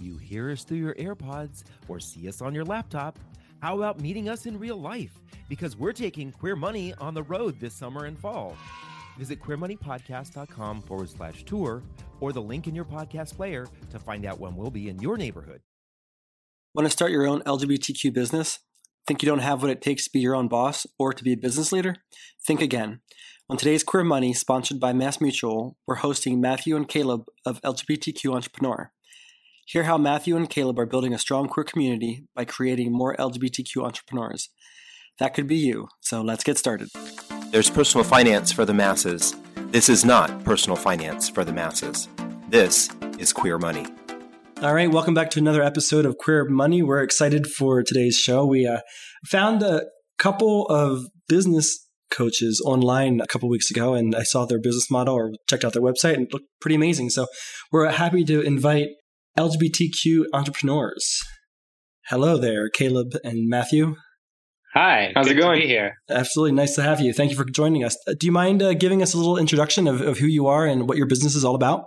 You hear us through your AirPods or see us on your laptop. How about meeting us in real life? Because we're taking Queer Money on the road this summer and fall. Visit queermoneypodcast.com forward slash tour or the link in your podcast player to find out when we'll be in your neighborhood. Want to start your own LGBTQ business? Think you don't have what it takes to be your own boss or to be a business leader? Think again. On today's Queer Money, sponsored by MassMutual, we're hosting Matthew and Caleb of LGBTQ Entrepreneur. Hear how Matthew and Caleb are building a strong queer community by creating more LGBTQ entrepreneurs. That could be you, so let's get started. There's personal finance for the masses. This is not personal finance for the masses. This is Queer Money. All right, welcome back to another episode of Queer Money. We're excited for today's show. We uh, found a couple of business coaches online a couple weeks ago, and I saw their business model or checked out their website and it looked pretty amazing. So we're happy to invite LGBTQ entrepreneurs. Hello there, Caleb and Matthew. Hi, how's it going? here, absolutely nice to have you. Thank you for joining us. Uh, do you mind uh, giving us a little introduction of, of who you are and what your business is all about?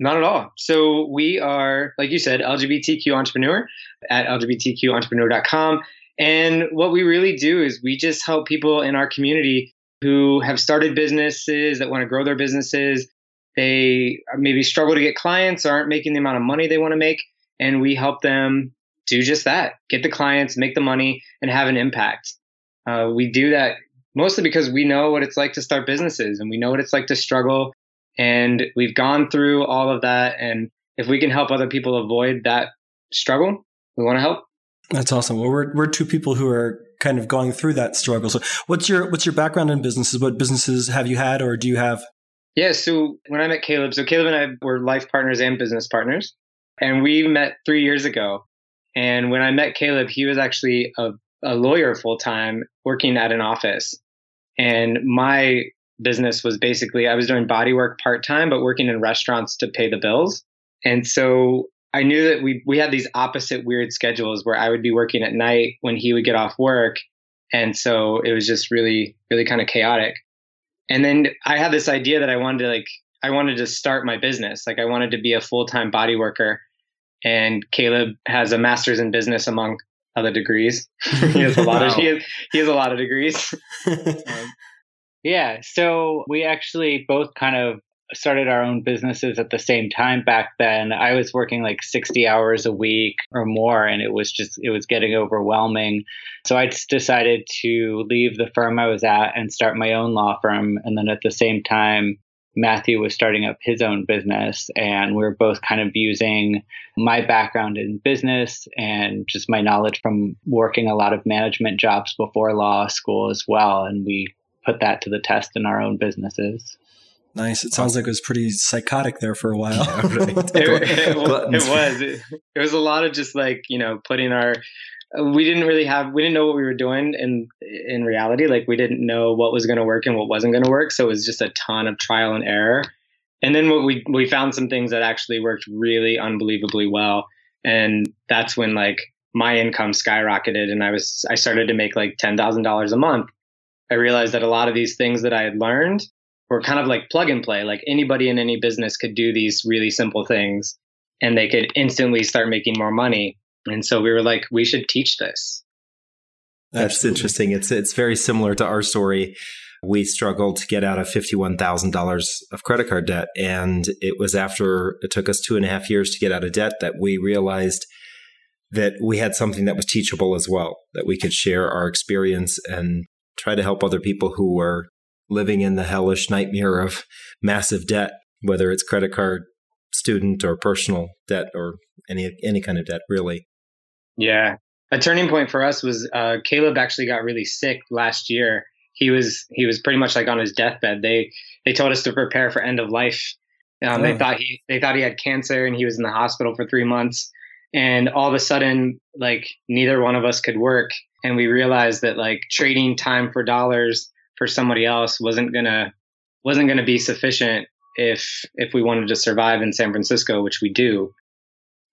Not at all. So we are, like you said, LGBTQ entrepreneur at LGBTQentrepreneur.com. And what we really do is we just help people in our community who have started businesses that want to grow their businesses. They maybe struggle to get clients, aren't making the amount of money they want to make. And we help them do just that get the clients, make the money, and have an impact. Uh, we do that mostly because we know what it's like to start businesses and we know what it's like to struggle. And we've gone through all of that. And if we can help other people avoid that struggle, we want to help. That's awesome. Well, we're we're two people who are kind of going through that struggle. So, what's your what's your background in businesses? What businesses have you had, or do you have? Yeah. So when I met Caleb, so Caleb and I were life partners and business partners, and we met three years ago. And when I met Caleb, he was actually a, a lawyer full time, working at an office, and my business was basically I was doing body work part time, but working in restaurants to pay the bills. And so I knew that we we had these opposite weird schedules where I would be working at night when he would get off work, and so it was just really really kind of chaotic. And then I had this idea that I wanted to like I wanted to start my business, like I wanted to be a full time body worker. And Caleb has a master's in business among other degrees. he has a lot wow. of he has, he has a lot of degrees. um, yeah, so we actually both kind of started our own businesses at the same time back then. I was working like 60 hours a week or more, and it was just, it was getting overwhelming. So I just decided to leave the firm I was at and start my own law firm. And then at the same time, Matthew was starting up his own business, and we were both kind of using my background in business and just my knowledge from working a lot of management jobs before law school as well. And we put that to the test in our own businesses. Nice. It sounds like it was pretty psychotic there for a while. Yeah, right. it, it, it, was. It, it, was a lot of just like you know putting our. Uh, we didn't really have. We didn't know what we were doing in in reality. Like we didn't know what was going to work and what wasn't going to work. So it was just a ton of trial and error. And then what we we found some things that actually worked really unbelievably well. And that's when like my income skyrocketed, and I was I started to make like ten thousand dollars a month. I realized that a lot of these things that I had learned were kind of like plug and play. Like anybody in any business could do these really simple things and they could instantly start making more money. And so we were like, we should teach this. That's Absolutely. interesting. It's it's very similar to our story. We struggled to get out of fifty-one thousand dollars of credit card debt, and it was after it took us two and a half years to get out of debt that we realized that we had something that was teachable as well. That we could share our experience and try to help other people who were living in the hellish nightmare of massive debt, whether it's credit card, student, or personal debt, or any any kind of debt, really. Yeah, a turning point for us was uh, Caleb actually got really sick last year. He was he was pretty much like on his deathbed. They they told us to prepare for end of life. Um, oh. They thought he they thought he had cancer and he was in the hospital for three months. And all of a sudden, like neither one of us could work, and we realized that like trading time for dollars for somebody else wasn't gonna wasn't gonna be sufficient if if we wanted to survive in San Francisco, which we do.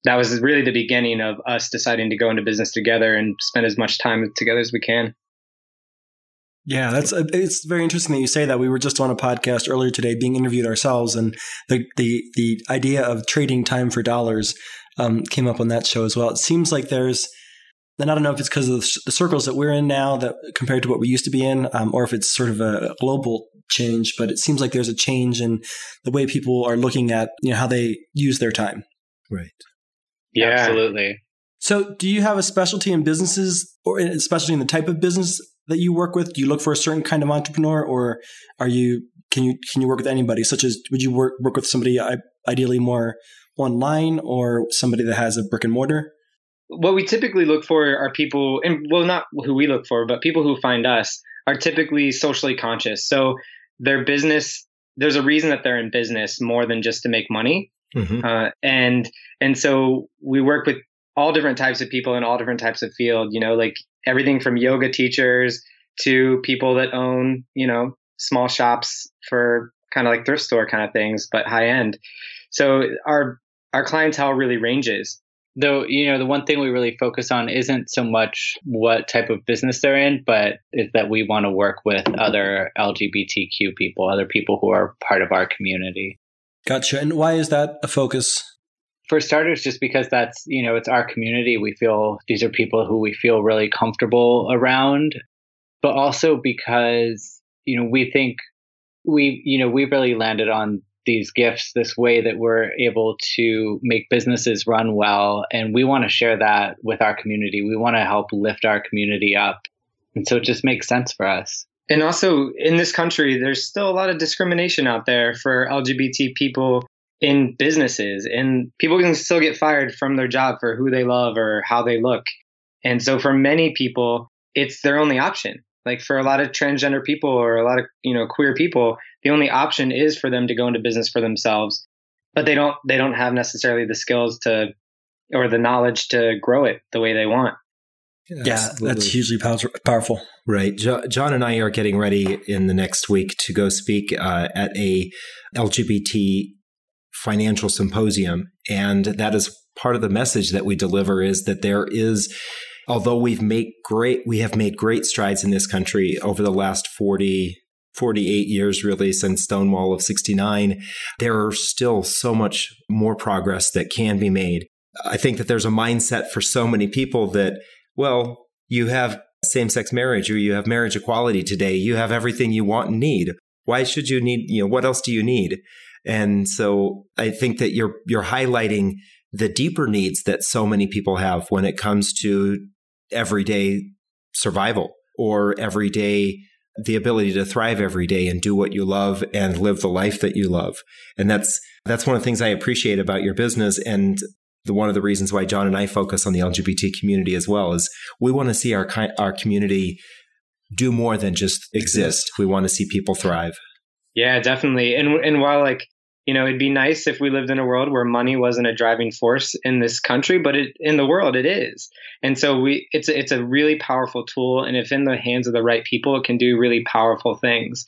That was really the beginning of us deciding to go into business together and spend as much time together as we can. Yeah, that's uh, it's very interesting that you say that. We were just on a podcast earlier today, being interviewed ourselves, and the the the idea of trading time for dollars um, came up on that show as well. It seems like there's, and I don't know if it's because of the circles that we're in now that compared to what we used to be in, um, or if it's sort of a global change, but it seems like there's a change in the way people are looking at, you know, how they use their time. Right. Yeah, absolutely. So, do you have a specialty in businesses, or especially in the type of business that you work with? Do you look for a certain kind of entrepreneur, or are you can you can you work with anybody? Such as, would you work work with somebody ideally more online, or somebody that has a brick and mortar? What we typically look for are people, and well, not who we look for, but people who find us are typically socially conscious. So their business, there's a reason that they're in business more than just to make money. Mm-hmm. Uh, and and so we work with all different types of people in all different types of field. You know, like everything from yoga teachers to people that own you know small shops for kind of like thrift store kind of things, but high end. So our our clientele really ranges. Though, you know, the one thing we really focus on isn't so much what type of business they're in, but is that we want to work with other LGBTQ people, other people who are part of our community. Gotcha. And why is that a focus? For starters, just because that's, you know, it's our community. We feel these are people who we feel really comfortable around, but also because, you know, we think we, you know, we've really landed on these gifts, this way that we're able to make businesses run well. And we want to share that with our community. We want to help lift our community up. And so it just makes sense for us. And also in this country, there's still a lot of discrimination out there for LGBT people in businesses, and people can still get fired from their job for who they love or how they look. And so for many people, it's their only option. Like for a lot of transgender people or a lot of, you know, queer people, the only option is for them to go into business for themselves, but they don't they don't have necessarily the skills to or the knowledge to grow it the way they want. Yeah, that's hugely powerful. Right. John and I are getting ready in the next week to go speak uh, at a LGBT financial symposium. And that is part of the message that we deliver is that there is although we've made great, we have made great strides in this country over the last 40, 48 years, really, since Stonewall of 69, there are still so much more progress that can be made. I think that there's a mindset for so many people that, well, you have same sex marriage or you have marriage equality today. You have everything you want and need. Why should you need, you know, what else do you need? And so I think that you're, you're highlighting the deeper needs that so many people have when it comes to everyday survival or everyday the ability to thrive every day and do what you love and live the life that you love. And that's that's one of the things I appreciate about your business and the one of the reasons why John and I focus on the LGBT community as well is we want to see our our community do more than just exist. We want to see people thrive. Yeah, definitely. And and while like you know, it'd be nice if we lived in a world where money wasn't a driving force in this country, but it, in the world it is. And so we, it's a, it's a really powerful tool. And if in the hands of the right people, it can do really powerful things.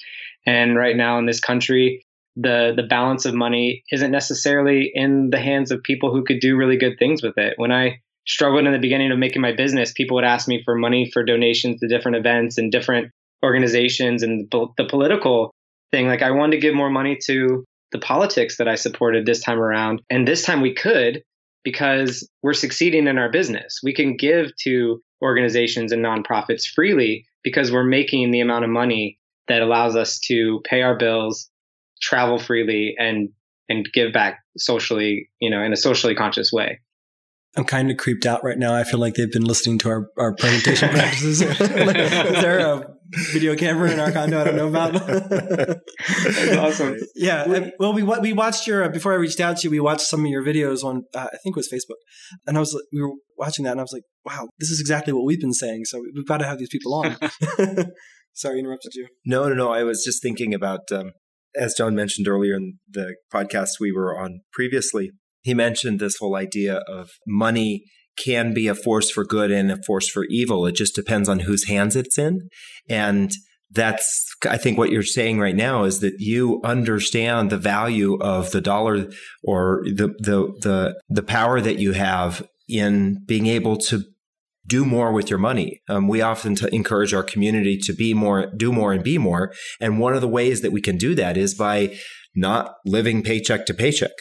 And right now in this country, the, the balance of money isn't necessarily in the hands of people who could do really good things with it. When I struggled in the beginning of making my business, people would ask me for money for donations to different events and different organizations and the political thing. Like I wanted to give more money to the politics that I supported this time around. And this time we could because we're succeeding in our business. We can give to organizations and nonprofits freely because we're making the amount of money that allows us to pay our bills, travel freely and and give back socially, you know, in a socially conscious way. I'm kind of creeped out right now. I feel like they've been listening to our, our presentation practices. is there a video camera in our condo I don't know about? That's awesome. Yeah. Well, we we watched your before I reached out to you. We watched some of your videos on uh, I think it was Facebook, and I was we were watching that, and I was like, wow, this is exactly what we've been saying. So we've got to have these people on. Sorry, interrupted you. No, no, no. I was just thinking about um, as John mentioned earlier in the podcast we were on previously he mentioned this whole idea of money can be a force for good and a force for evil. It just depends on whose hands it's in. And that's, I think what you're saying right now is that you understand the value of the dollar or the, the, the, the power that you have in being able to do more with your money. Um, we often t- encourage our community to be more, do more and be more. And one of the ways that we can do that is by not living paycheck to paycheck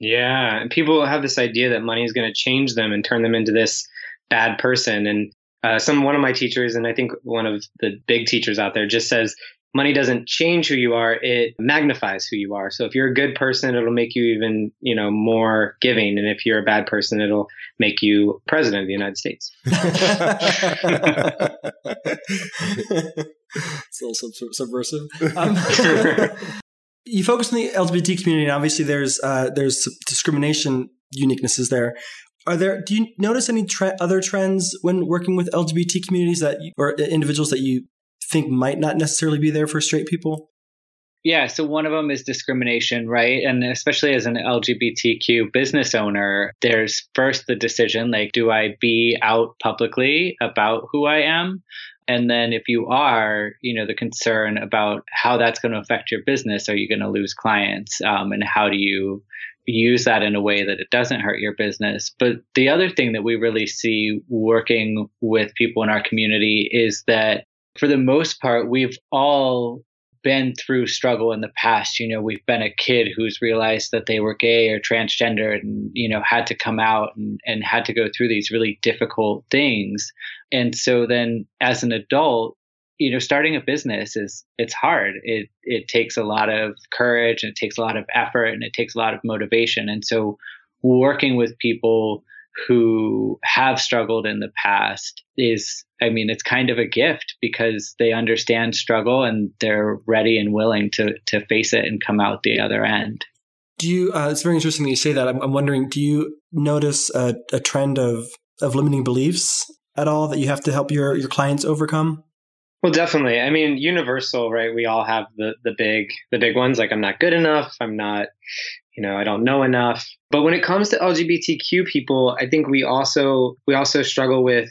Yeah, and people have this idea that money is going to change them and turn them into this bad person. And uh, some one of my teachers, and I think one of the big teachers out there, just says money doesn't change who you are; it magnifies who you are. So if you're a good person, it'll make you even you know more giving, and if you're a bad person, it'll make you president of the United States. it's a little sub- subversive. Um, you focus on the LGBT community, and obviously there's uh, there's discrimination uniquenesses there. Are there? Do you notice any tre- other trends when working with LGBT communities that you, or individuals that you think might not necessarily be there for straight people? Yeah, so one of them is discrimination, right? And especially as an LGBTQ business owner, there's first the decision like, do I be out publicly about who I am? And then if you are, you know, the concern about how that's going to affect your business. Are you going to lose clients? Um, and how do you use that in a way that it doesn't hurt your business? But the other thing that we really see working with people in our community is that for the most part, we've all been through struggle in the past. You know, we've been a kid who's realized that they were gay or transgender and, you know, had to come out and, and had to go through these really difficult things. And so then as an adult, you know, starting a business is it's hard. It it takes a lot of courage and it takes a lot of effort and it takes a lot of motivation. And so working with people who have struggled in the past is I mean, it's kind of a gift because they understand struggle and they're ready and willing to to face it and come out the other end. Do you? Uh, it's very interesting that you say that. I'm, I'm wondering, do you notice a, a, trend of of limiting beliefs at all that you have to help your your clients overcome? Well, definitely. I mean, universal, right? We all have the the big the big ones like I'm not good enough, I'm not, you know, I don't know enough. But when it comes to LGBTQ people, I think we also we also struggle with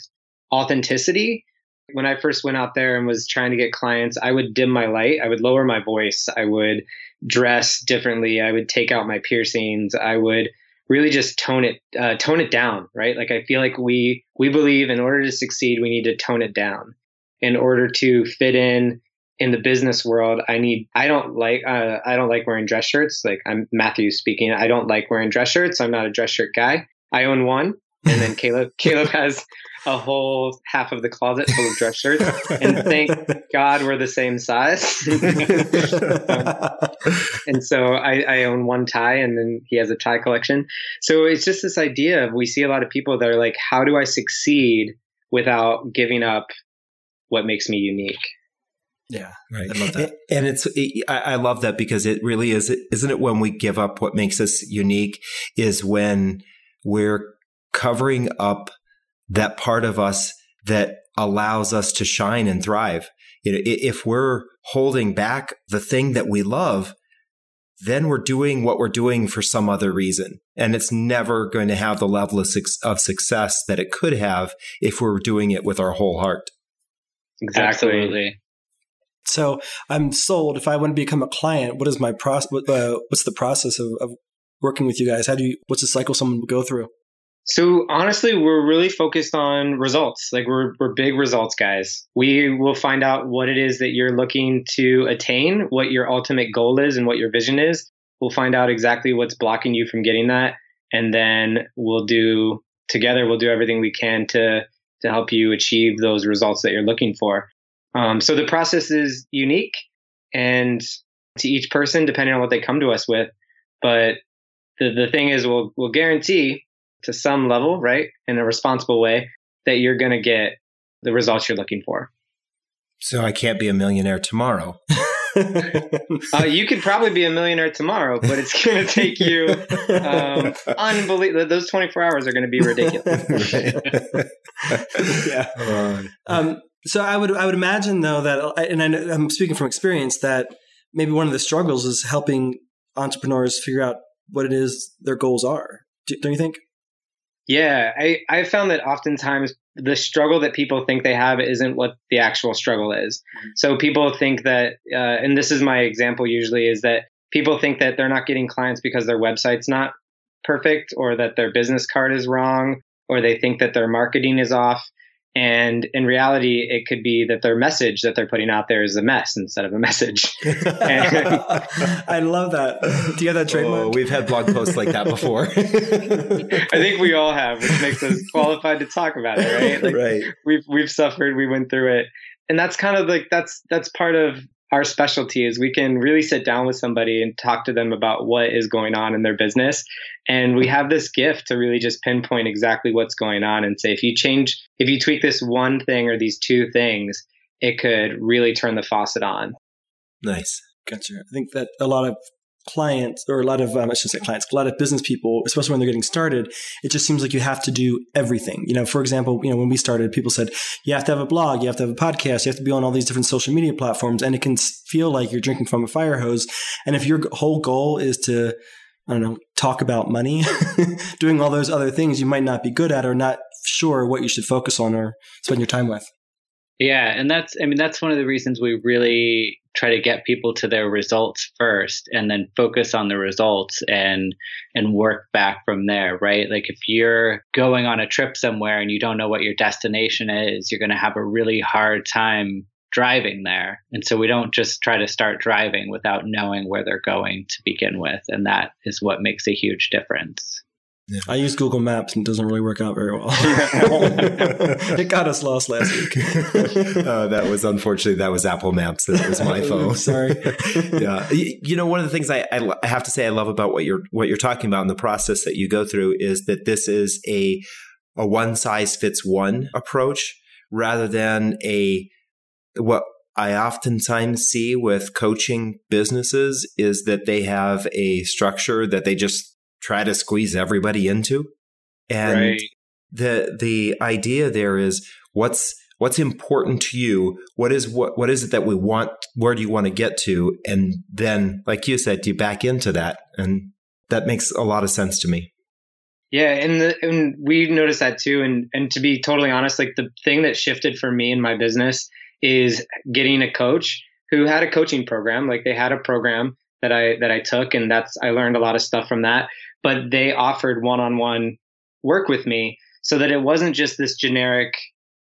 authenticity. When I first went out there and was trying to get clients, I would dim my light, I would lower my voice, I would dress differently, I would take out my piercings, I would really just tone it uh, tone it down, right? Like I feel like we we believe in order to succeed, we need to tone it down. In order to fit in in the business world, I need I don't like uh, I don't like wearing dress shirts. Like I'm Matthew speaking, I don't like wearing dress shirts. I'm not a dress shirt guy. I own one, and then Caleb Caleb has a whole half of the closet full of dress shirts. And thank God we're the same size. um, and so I, I, own one tie and then he has a tie collection. So it's just this idea of we see a lot of people that are like, how do I succeed without giving up what makes me unique? Yeah, right. I love that. And it's, I love that because it really is, isn't it when we give up what makes us unique is when we're covering up that part of us that allows us to shine and thrive. You know, if we're holding back the thing that we love, then we're doing what we're doing for some other reason. And it's never going to have the level of, of success that it could have if we're doing it with our whole heart. Exactly. Absolutely. So I'm sold. If I want to become a client, what is my process? Uh, what's the process of, of working with you guys? How do you? What's the cycle someone will go through? So honestly, we're really focused on results. Like we're we're big results guys. We will find out what it is that you're looking to attain, what your ultimate goal is and what your vision is. We'll find out exactly what's blocking you from getting that and then we'll do together we'll do everything we can to to help you achieve those results that you're looking for. Um, so the process is unique and to each person depending on what they come to us with. But the, the thing is we'll we'll guarantee to some level, right, in a responsible way, that you're going to get the results you're looking for. So I can't be a millionaire tomorrow. uh, you could probably be a millionaire tomorrow, but it's going to take you um, unbelievable. Those 24 hours are going to be ridiculous. yeah. Um, so I would I would imagine though that, and I, I'm speaking from experience that maybe one of the struggles is helping entrepreneurs figure out what it is their goals are. Don't you think? Yeah, I, I found that oftentimes the struggle that people think they have isn't what the actual struggle is. Mm-hmm. So people think that, uh, and this is my example usually, is that people think that they're not getting clients because their website's not perfect or that their business card is wrong or they think that their marketing is off. And in reality, it could be that their message that they're putting out there is a mess instead of a message. I love that. Do you have that oh, trademark? Oh, we've had blog posts like that before. I think we all have, which makes us qualified to talk about it, right? Like, right. We've we've suffered, we went through it, and that's kind of like that's that's part of our specialty is we can really sit down with somebody and talk to them about what is going on in their business. And we have this gift to really just pinpoint exactly what's going on and say if you change if you tweak this one thing or these two things it could really turn the faucet on. Nice. Gotcha. I think that a lot of clients or a lot of um, I shouldn't say clients, a lot of business people, especially when they're getting started, it just seems like you have to do everything. You know, for example, you know, when we started, people said you have to have a blog, you have to have a podcast, you have to be on all these different social media platforms, and it can feel like you're drinking from a fire hose. And if your whole goal is to I don't know, talk about money, doing all those other things you might not be good at or not sure what you should focus on or spend your time with. Yeah, and that's I mean that's one of the reasons we really try to get people to their results first and then focus on the results and and work back from there, right? Like if you're going on a trip somewhere and you don't know what your destination is, you're going to have a really hard time driving there. And so we don't just try to start driving without knowing where they're going to begin with, and that is what makes a huge difference. Yeah. I use Google Maps and it doesn't really work out very well. it got us lost last week. uh, that was unfortunately that was Apple Maps. That was my phone. Sorry. yeah, you know one of the things I, I, I have to say I love about what you're what you're talking about in the process that you go through is that this is a a one size fits one approach rather than a what I oftentimes see with coaching businesses is that they have a structure that they just try to squeeze everybody into. And right. the the idea there is what's what's important to you? What is what what is it that we want where do you want to get to? And then like you said you back into that. And that makes a lot of sense to me. Yeah and, the, and we noticed that too. And and to be totally honest like the thing that shifted for me in my business is getting a coach who had a coaching program. Like they had a program that I that I took and that's I learned a lot of stuff from that but they offered one-on-one work with me so that it wasn't just this generic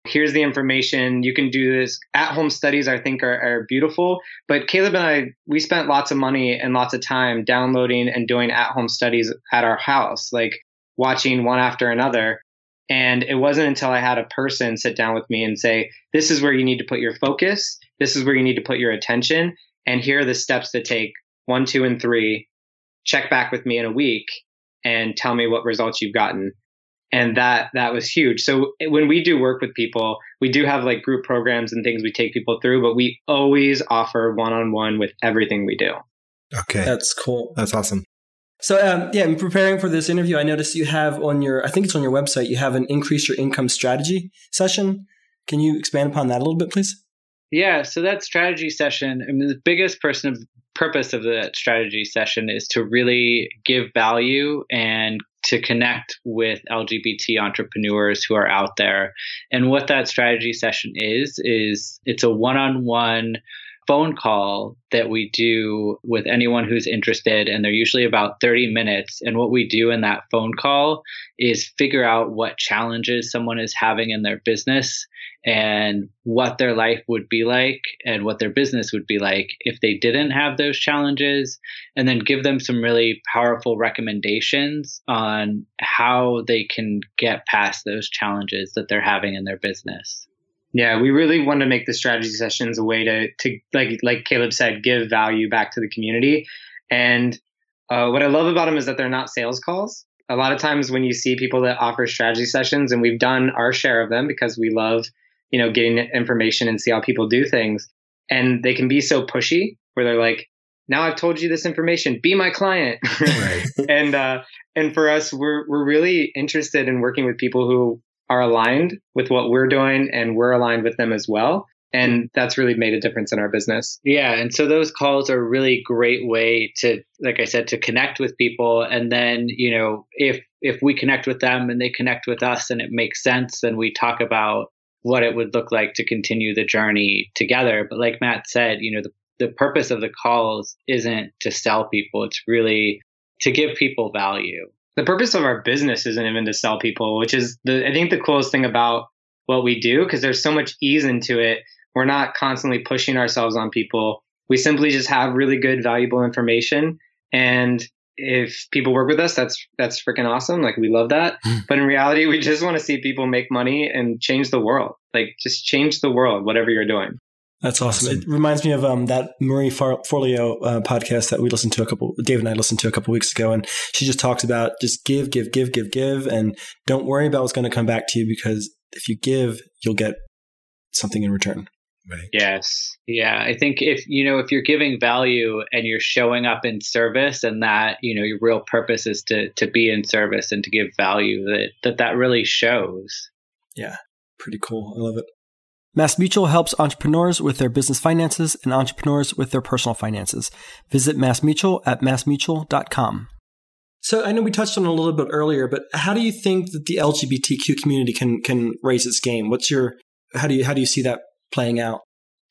here's the information you can do this. At home studies i think are, are, beautiful but caleb and i we spent lots of money and lots of time downloading and doing at home studies at our house like watching one after another. And it wasn't until i had a person sit down with me and say this is where you need to put your focus. This is where you need to put your attention. And here are the steps to take one two and three check back with me in a week and tell me what results you've gotten. And that that was huge. So when we do work with people we do have like group programs and things we take people through but we always offer one-on-one with everything we do. Okay. That's cool. That's awesome. So um, yeah in preparing for this interview i noticed you have on your i think it's on your website you have an increase your income strategy session. Can you expand upon that a little bit please? Yeah, so that strategy session, I mean, the biggest person of, purpose of that strategy session is to really give value and to connect with LGBT entrepreneurs who are out there. And what that strategy session is, is it's a one on one phone call that we do with anyone who's interested, and they're usually about 30 minutes. And what we do in that phone call is figure out what challenges someone is having in their business and what their life would be like and what their business would be like if they didn't have those challenges, and then give them some really powerful recommendations on how they can get past those challenges that they're having in their business. Yeah, we really want to make the strategy sessions a way to to like like Caleb said, give value back to the community. And uh, what I love about them is that they're not sales calls. A lot of times when you see people that offer strategy sessions, and we've done our share of them because we love you know getting information and see how people do things, and they can be so pushy where they're like, now I've told you this information, be my client. Right. and uh, and for us, we're we're really interested in working with people who are aligned with what we're doing and we're aligned with them as well. And that's really made a difference in our business. Yeah. And so those calls are a really great way to, like I said, to connect with people. And then, you know, if, if we connect with them and they connect with us and it makes sense, then we talk about what it would look like to continue the journey together. But like Matt said, you know, the, the purpose of the calls isn't to sell people. It's really to give people value the purpose of our business isn't even to sell people, which is the I think the coolest thing about what we do because there's so much ease into it. We're not constantly pushing ourselves on people. We simply just have really good, valuable information. And if people work with us, that's that's freaking awesome. Like we love that. Hmm. but in reality, we just want to see people make money and change the world. Like just change the world, whatever you're doing. That's awesome. It reminds me of um, that Marie Far- Forleo uh, podcast that we listened to a couple. Dave and I listened to a couple weeks ago, and she just talks about just give, give, give, give, give, and don't worry about what's going to come back to you because if you give, you'll get something in return. Right. Yes. Yeah. I think if, you know, if you're giving value and you're showing up in service and that, you know, your real purpose is to, to be in service and to give value that, that, that really shows. Yeah. Pretty cool. I love it. Mass Mutual helps entrepreneurs with their business finances and entrepreneurs with their personal finances. Visit Mass Mutual at massmutual.com. So I know we touched on it a little bit earlier, but how do you think that the LGBTQ community can can raise its game? What's your how do you how do you see that playing out?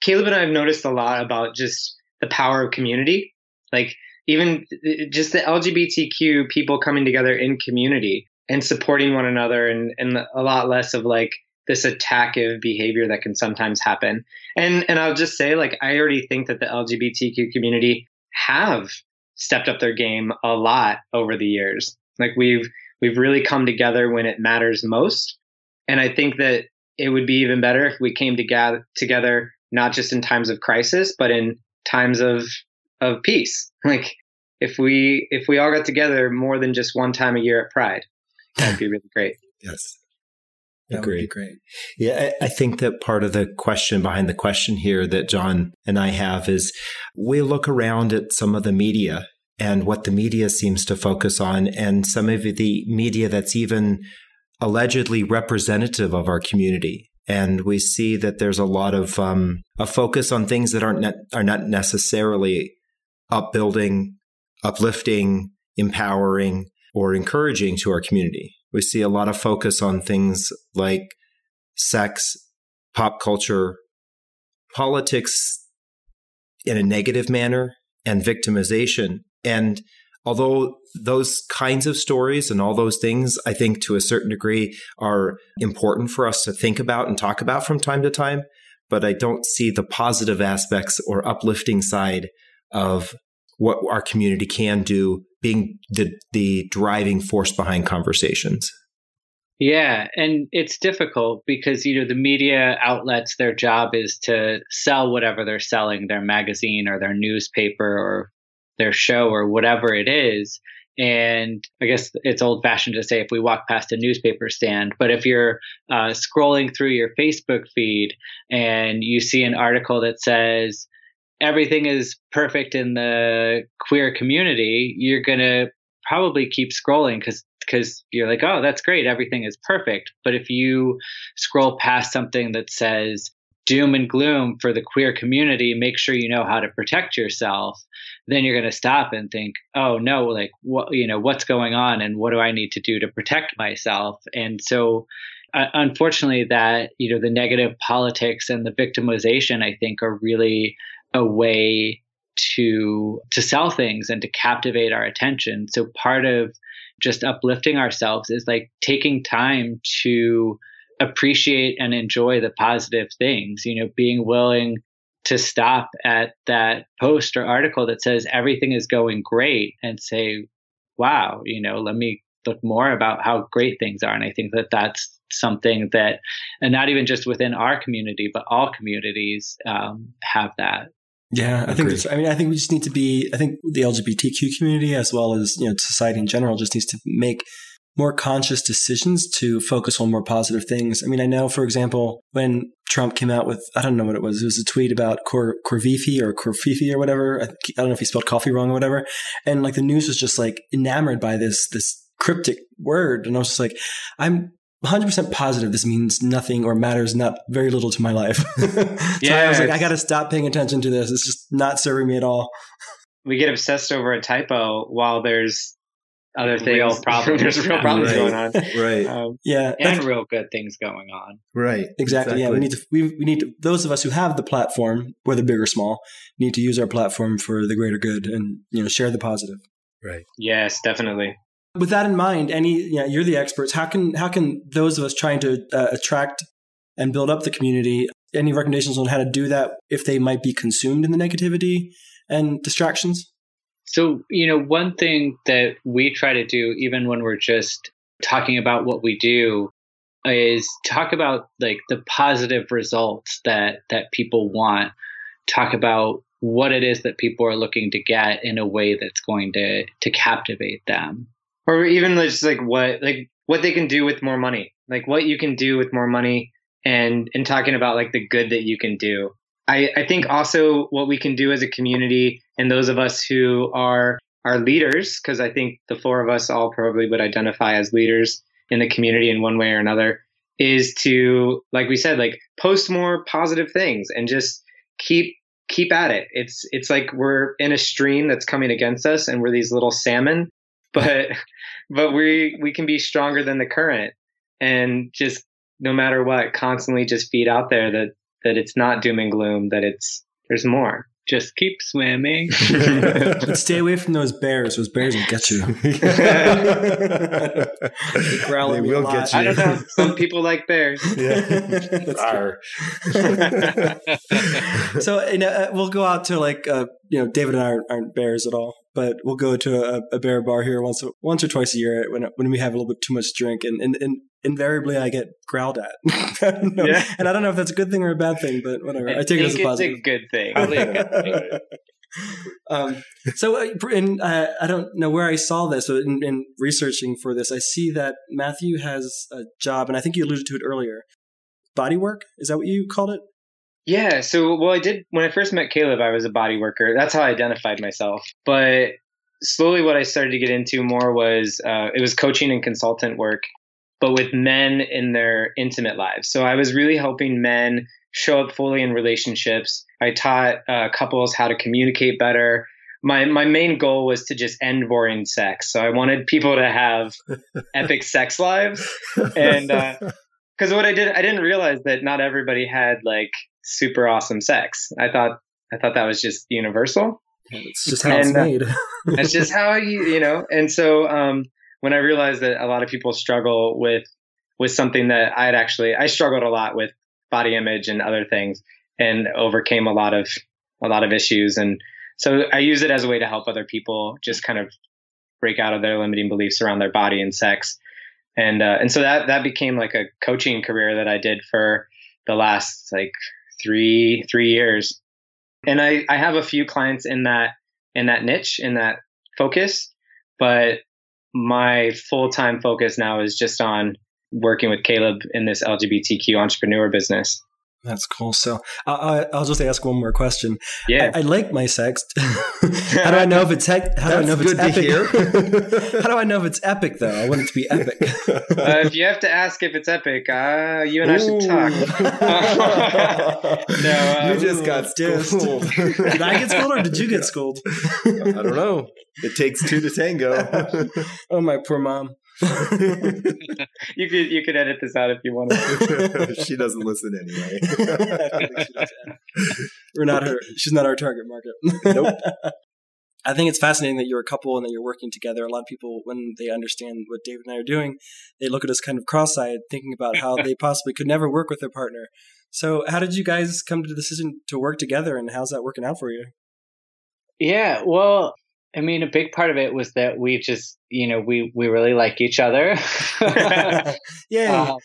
Caleb and I have noticed a lot about just the power of community. Like even just the LGBTQ people coming together in community and supporting one another and, and a lot less of like this attackive behavior that can sometimes happen. And and I'll just say like I already think that the LGBTQ community have stepped up their game a lot over the years. Like we've we've really come together when it matters most. And I think that it would be even better if we came together together not just in times of crisis, but in times of of peace. Like if we if we all got together more than just one time a year at Pride, that'd be really great. Yes. That would be great. Yeah, I, I think that part of the question behind the question here that John and I have is we look around at some of the media and what the media seems to focus on, and some of the media that's even allegedly representative of our community. And we see that there's a lot of um, a focus on things that aren't ne- are not necessarily upbuilding, uplifting, empowering, or encouraging to our community. We see a lot of focus on things like sex, pop culture, politics in a negative manner, and victimization. And although those kinds of stories and all those things, I think to a certain degree are important for us to think about and talk about from time to time, but I don't see the positive aspects or uplifting side of what our community can do being the, the driving force behind conversations. Yeah, and it's difficult because you know the media outlets their job is to sell whatever they're selling, their magazine or their newspaper or their show or whatever it is. And I guess it's old fashioned to say if we walk past a newspaper stand, but if you're uh, scrolling through your Facebook feed and you see an article that says everything is perfect in the queer community, you're going to probably keep scrolling because because you're like, oh, that's great, everything is perfect. But if you scroll past something that says doom and gloom for the queer community, make sure you know how to protect yourself, then you're going to stop and think, oh no, like what you know, what's going on and what do I need to do to protect myself? And so uh, unfortunately that, you know, the negative politics and the victimization I think are really a way to to sell things and to captivate our attention. So part of just uplifting ourselves is like taking time to appreciate and enjoy the positive things, you know, being willing to stop at that post or article that says everything is going great and say, wow, you know, let me look more about how great things are. And I think that that's something that, and not even just within our community, but all communities um, have that. Yeah, I think. I mean, I think we just need to be. I think the LGBTQ community, as well as you know, society in general, just needs to make more conscious decisions to focus on more positive things. I mean, I know, for example, when Trump came out with, I don't know what it was, it was a tweet about Cor- Corvifi or Corfifi or whatever. I, I don't know if he spelled coffee wrong or whatever. And like the news was just like enamored by this, this cryptic word. And I was just like, I'm 100% positive this means nothing or matters not very little to my life. so Yeah, I was like, I got to stop paying attention to this. It's just not serving me at all. We get obsessed over a typo while there's other things. Real problems. there's real problems Right. going on. Right. Um, Yeah. And real good things going on. Right. Exactly. Yeah, we need to. We, we need to. Those of us who have the platform, whether big or small, need to use our platform for the greater good and you know share the positive. Right. yes, definitely. With that in mind, any you know, you're the experts. How can how can those of us trying to uh, attract and build up the community. Any recommendations on how to do that if they might be consumed in the negativity and distractions? So, you know, one thing that we try to do, even when we're just talking about what we do, is talk about like the positive results that that people want. Talk about what it is that people are looking to get in a way that's going to to captivate them or even just like what like what they can do with more money. Like what you can do with more money and and talking about like the good that you can do. I i think also what we can do as a community and those of us who are are leaders because i think the four of us all probably would identify as leaders in the community in one way or another is to like we said like post more positive things and just keep keep at it. It's it's like we're in a stream that's coming against us and we're these little salmon, but but we we can be stronger than the current and just no matter what constantly just feed out there that that it's not doom and gloom that it's there's more just keep swimming. but Stay away from those bears. Those bears will get you. they will get you. I don't know. Some people like bears. Yeah. so you know, uh, we'll go out to like uh, you know, David and I aren't, aren't bears at all but we'll go to a, a, bear bar here once once or twice a year when when we have a little bit too much drink, and and, and invariably I get growled at. yeah. And I don't know if that's a good thing or a bad thing, but whatever. I, I take it as a positive. It's a good thing. Probably a good thing. um, so, uh, in, uh, I don't know where I saw this, but in, in, researching for this, I see that Matthew has a job, and I think you alluded to it earlier. Body work is that what you called it? Yeah. So, well, I did when I first met Caleb. I was a body worker. That's how I identified myself. But slowly, what I started to get into more was uh, it was coaching and consultant work, but with men in their intimate lives. So I was really helping men show up fully in relationships. I taught uh, couples how to communicate better. My my main goal was to just end boring sex. So I wanted people to have epic sex lives, and because uh, what I did, I didn't realize that not everybody had like super awesome sex. I thought I thought that was just universal. It's just how and, it's uh, made. That's just how you you know. And so um, when I realized that a lot of people struggle with with something that I had actually I struggled a lot with body image and other things, and overcame a lot of a lot of issues. And so I use it as a way to help other people just kind of break out of their limiting beliefs around their body and sex. And uh, and so that that became like a coaching career that I did for the last like three three years. And i i have a few clients in that in that niche in that focus but my full-time focus now is just on working with caleb in this lgbtq entrepreneur business that's cool. So I, will just ask one more question. Yeah, I, I like my sex. how do I know if it's heck? How do I know if it's epic? how do I know if it's epic though? I want it to be epic. uh, if you have to ask if it's epic, uh, you and I should talk. no, uh, you just got schooled. did I get schooled or did you get schooled? I don't know. It takes two to tango. oh my poor mom. you could you could edit this out if you want. To. She doesn't listen anyway. We're not her. She's not our target market. Nope. I think it's fascinating that you're a couple and that you're working together. A lot of people, when they understand what David and I are doing, they look at us kind of cross-eyed, thinking about how they possibly could never work with their partner. So, how did you guys come to the decision to work together, and how's that working out for you? Yeah, well, I mean, a big part of it was that we just, you know, we we really like each other. Yay! Um,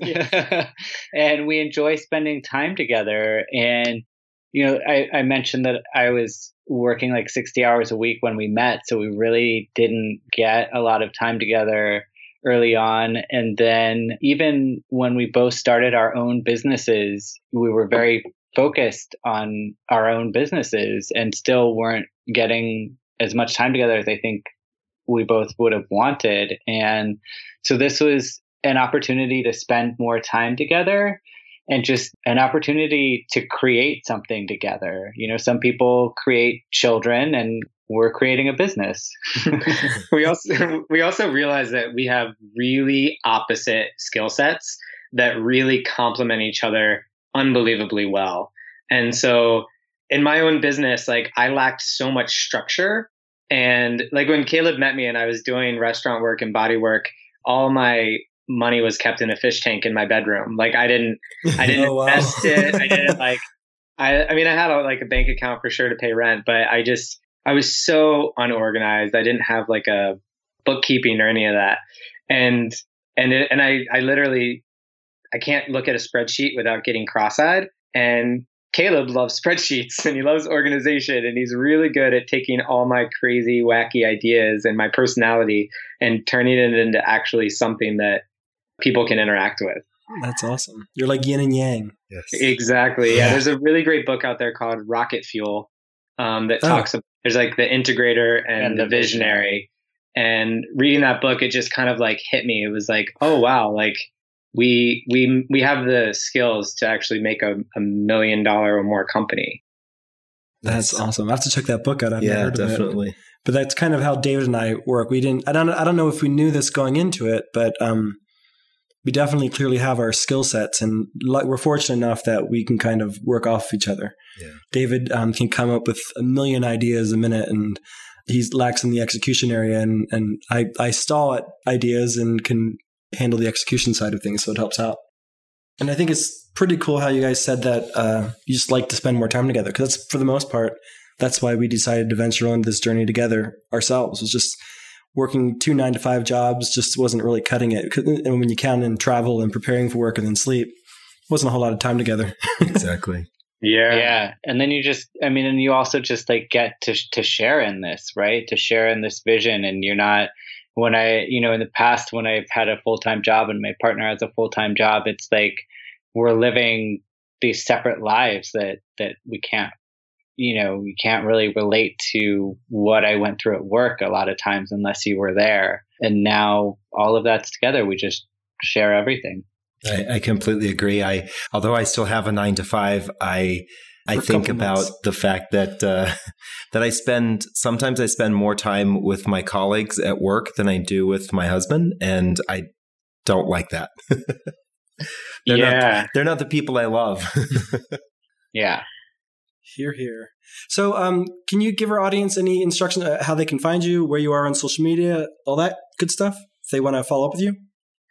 yeah. and we enjoy spending time together. And you know, I, I mentioned that I was working like sixty hours a week when we met, so we really didn't get a lot of time together early on. And then even when we both started our own businesses, we were very focused on our own businesses and still weren't getting as much time together as I think we both would have wanted. And so this was an opportunity to spend more time together and just an opportunity to create something together. You know, some people create children and we're creating a business. we also we also realize that we have really opposite skill sets that really complement each other unbelievably well. And so in my own business, like I lacked so much structure and like when Caleb met me and I was doing restaurant work and body work, all my money was kept in a fish tank in my bedroom. Like I didn't, I didn't Oh, wow. invest it. I didn't like, I, I mean, I had a, like a bank account for sure to pay rent, but I just, I was so unorganized. I didn't have like a bookkeeping or any of that. And, and, it, and I, I literally, I can't look at a spreadsheet without getting cross-eyed. And Caleb loves spreadsheets and he loves organization and he's really good at taking all my crazy, wacky ideas and my personality and turning it into actually something that people can interact with. That's awesome. You're like yin and yang. Yes. Exactly. Yeah. Yeah. There's a really great book out there called Rocket Fuel um, that Oh. talks about, there's like the integrator and, And the the visionary. And reading that book, it just kind of like hit me. It was like, oh wow, like we we we have the skills to actually make a, a million dollar or more company. That's awesome. I have to check that book out. I've never yeah, heard of it. definitely. But that's kind of how David and I work. We didn't. I don't. I don't know if we knew this going into it, but um, we definitely clearly have our skill sets, and like we're fortunate enough that we can kind of work off each other. Yeah. David um, can come up with a million ideas a minute, and he's lacks in the execution area, and and I I stall at ideas and can handle the execution side of things, so it helps out. And I think it's pretty cool how you guys said that uh, you just like to spend more time together because that's for the most part that's why we decided to venture on this journey together ourselves. It was just working two nine to five jobs just wasn't really cutting it. And when you count in travel and preparing for work and then sleep, wasn't a whole lot of time together. Exactly. Yeah. yeah and then you just i mean and you also just like get to to share in this right to share in this vision and you're not when i you know in the past when i've had a full-time job and my partner has a full-time job it's like we're living these separate lives that that we can't you know we can't really relate to what i went through at work a lot of times unless you were there. And now all of that's together. We just share everything. I, I completely agree. I, although I still have a nine to five, I, I think about months. the fact that uh, that I spend sometimes I spend more time with my colleagues at work than I do with my husband, and I don't like that. they're not yeah. they're not the people I love. yeah Hear, hear. So, um, can you give our audience any instructions uh, how they can find you, where you are on social media, all that good stuff? If they want to follow up with you,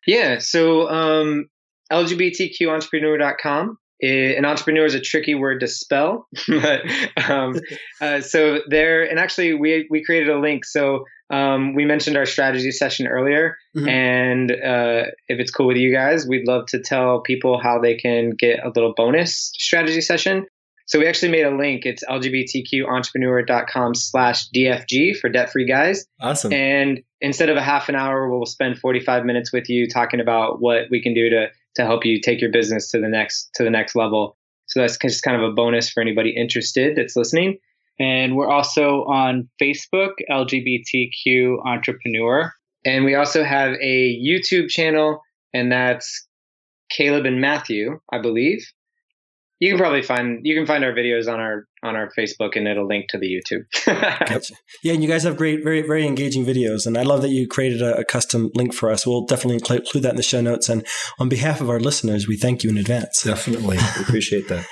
Yeah. So um, LGBTQentrepreneur.com. Eh, An entrepreneur is a tricky word to spell, but um, uh, so there. And actually, we we created a link. So um, we mentioned our strategy session earlier, Mhm. and uh, if it's cool with you guys, we'd love to tell people how they can get a little bonus strategy session. So we actually made a link. It's lgbtqentrepreneur.com slash DFG for debt free guys. awesome. And instead of a half an hour, we'll spend 45 minutes with you talking about what we can do to to help you take your business to the next to the next level. So that's just kind of a bonus for anybody interested that's listening. and we're also on facebook lgbtq entrepreneur And we also have a YouTube channel, and that's Caleb and Matthew, I believe. You can probably find you can find our videos on our on our Facebook, and it'll link to the YouTube. Gotcha. Yeah, and you guys have great, very, very engaging videos, and I love that you created a, a custom link for us. We'll definitely include include that in the show notes. And on behalf of our listeners, we thank you in advance. Definitely We appreciate that.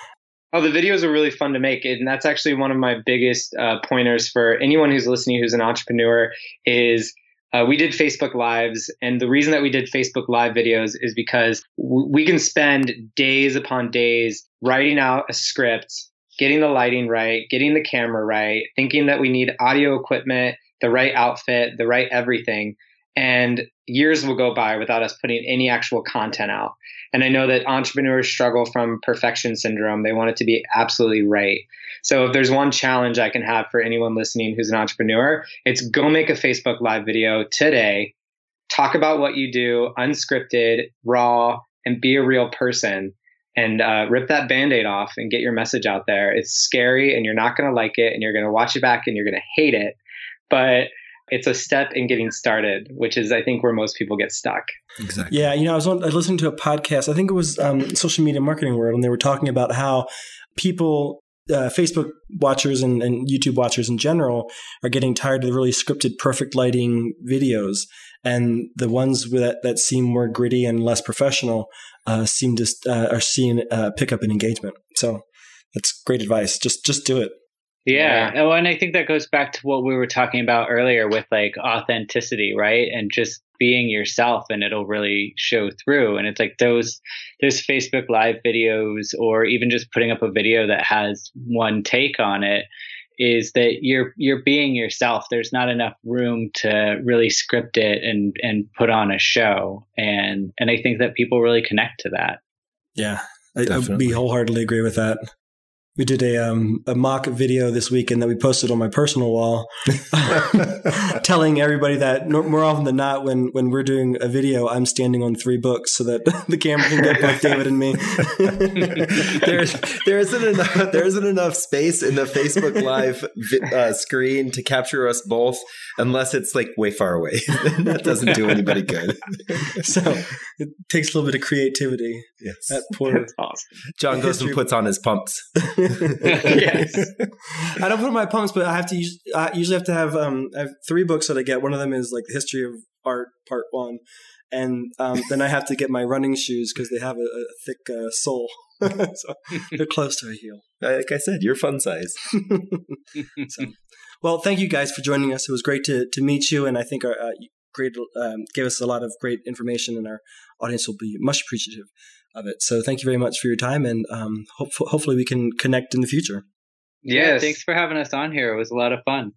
Oh, the videos are really fun to make, and that's actually one of my biggest uh, pointers for anyone who's listening who's an entrepreneur. Is uh, we did Facebook Lives, and the reason that we did Facebook Live videos is because w- we can spend days upon days writing out a script, getting the lighting right, getting the camera right, thinking that we need audio equipment, the right outfit, the right everything, and years will go by without us putting any actual content out. And I know that entrepreneurs struggle from perfection syndrome. They want it to be absolutely right. So if there's one challenge I can have for anyone listening who's an entrepreneur, it's go make a Facebook live video today. Talk about what you do, unscripted, raw, and be a real person. And uh, rip that band-aid off and get your message out there. It's scary and you're not going to like it and you're going to watch it back and you're going to hate it. But it's a step in getting started, which is, I think, where most people get stuck. Exactly. Yeah, you know, I was, on, I was listening to a podcast. I think it was um, Social Media Marketing World, and they were talking about how people, uh, Facebook watchers and, and YouTube watchers in general, are getting tired of the really scripted, perfect lighting videos, and the ones that that seem more gritty and less professional uh, seem to uh, are seeing uh, pick up in engagement. So that's great advice. Just just do it. Yeah. yeah. Oh, and I think that goes back to what we were talking about earlier with like authenticity, right? And just being yourself and it'll really show through. And it's like those those Facebook live videos or even just putting up a video that has one take on it is that you're you're being yourself. There's not enough room to really script it and and put on a show. And and I think that people really connect to that. Yeah. I, I we wholeheartedly agree with that we did a um, a mock video this weekend that we posted on my personal wall, telling everybody that more often than not, when when we're doing a video, I'm standing on three books so that the camera can get both David and me. there's there isn't enough there isn't enough space in the Facebook Live uh, screen to capture us both, unless it's like way far away. that doesn't do anybody good. so it takes a little bit of creativity. Yes, that poor That's awesome. John goes and puts on his pumps yes. I don't put on my pumps, but I have to use, I usually have to have um I have three books that I get. One of them is like the history of art part 1 and um, then I have to get my running shoes because they have a, a thick uh, sole. so they're close to a heel. Like I said, you're fun size. so, well, thank you guys for joining us. It was great to to meet you, and I think our uh, great um, gave us a lot of great information, and our audience will be much appreciative of it. So thank you very much for your time, and um, hope, hopefully we can connect in the future. Yes. Yeah, thanks for having us on here. It was a lot of fun.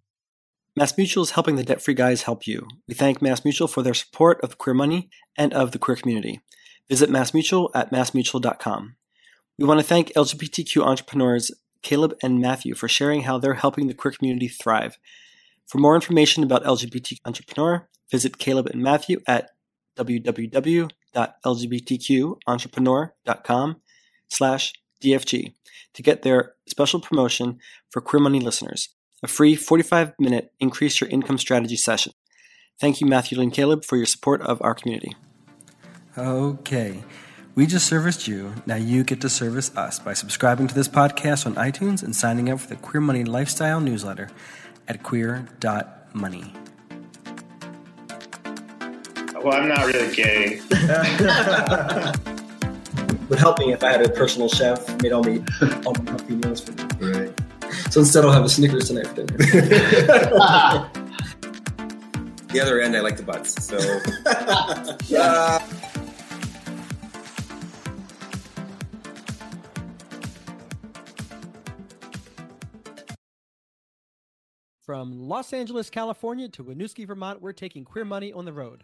Mass Mutual is helping the debt free guys help you. We thank Mass Mutual for their support of Queer Money and of the queer community. Visit Mass Mutual at massmutual.com. We want to thank LGBTQ entrepreneurs Caleb and Matthew for sharing how they're helping the queer community thrive. For more information about LGBT entrepreneur, visit Caleb and Matthew at www.lgbtqentrepreneur.com slash DFG to get their special promotion for Queer Money listeners, a free 45-minute increase your income strategy session. Thank you, Matthew and Caleb, for your support of our community. Okay. We just serviced you. Now you get to service us by subscribing to this podcast on iTunes and signing up for the Queer Money Lifestyle newsletter at queer.money. Well, I'm not really gay. Would help me if I had a personal chef made all me all my healthy meals for me. Right. So instead, I'll have a Snickers tonight for dinner. the other end, I like the butts. So. uh, From Los Angeles, California to Winooski, Vermont, we're taking queer money on the road.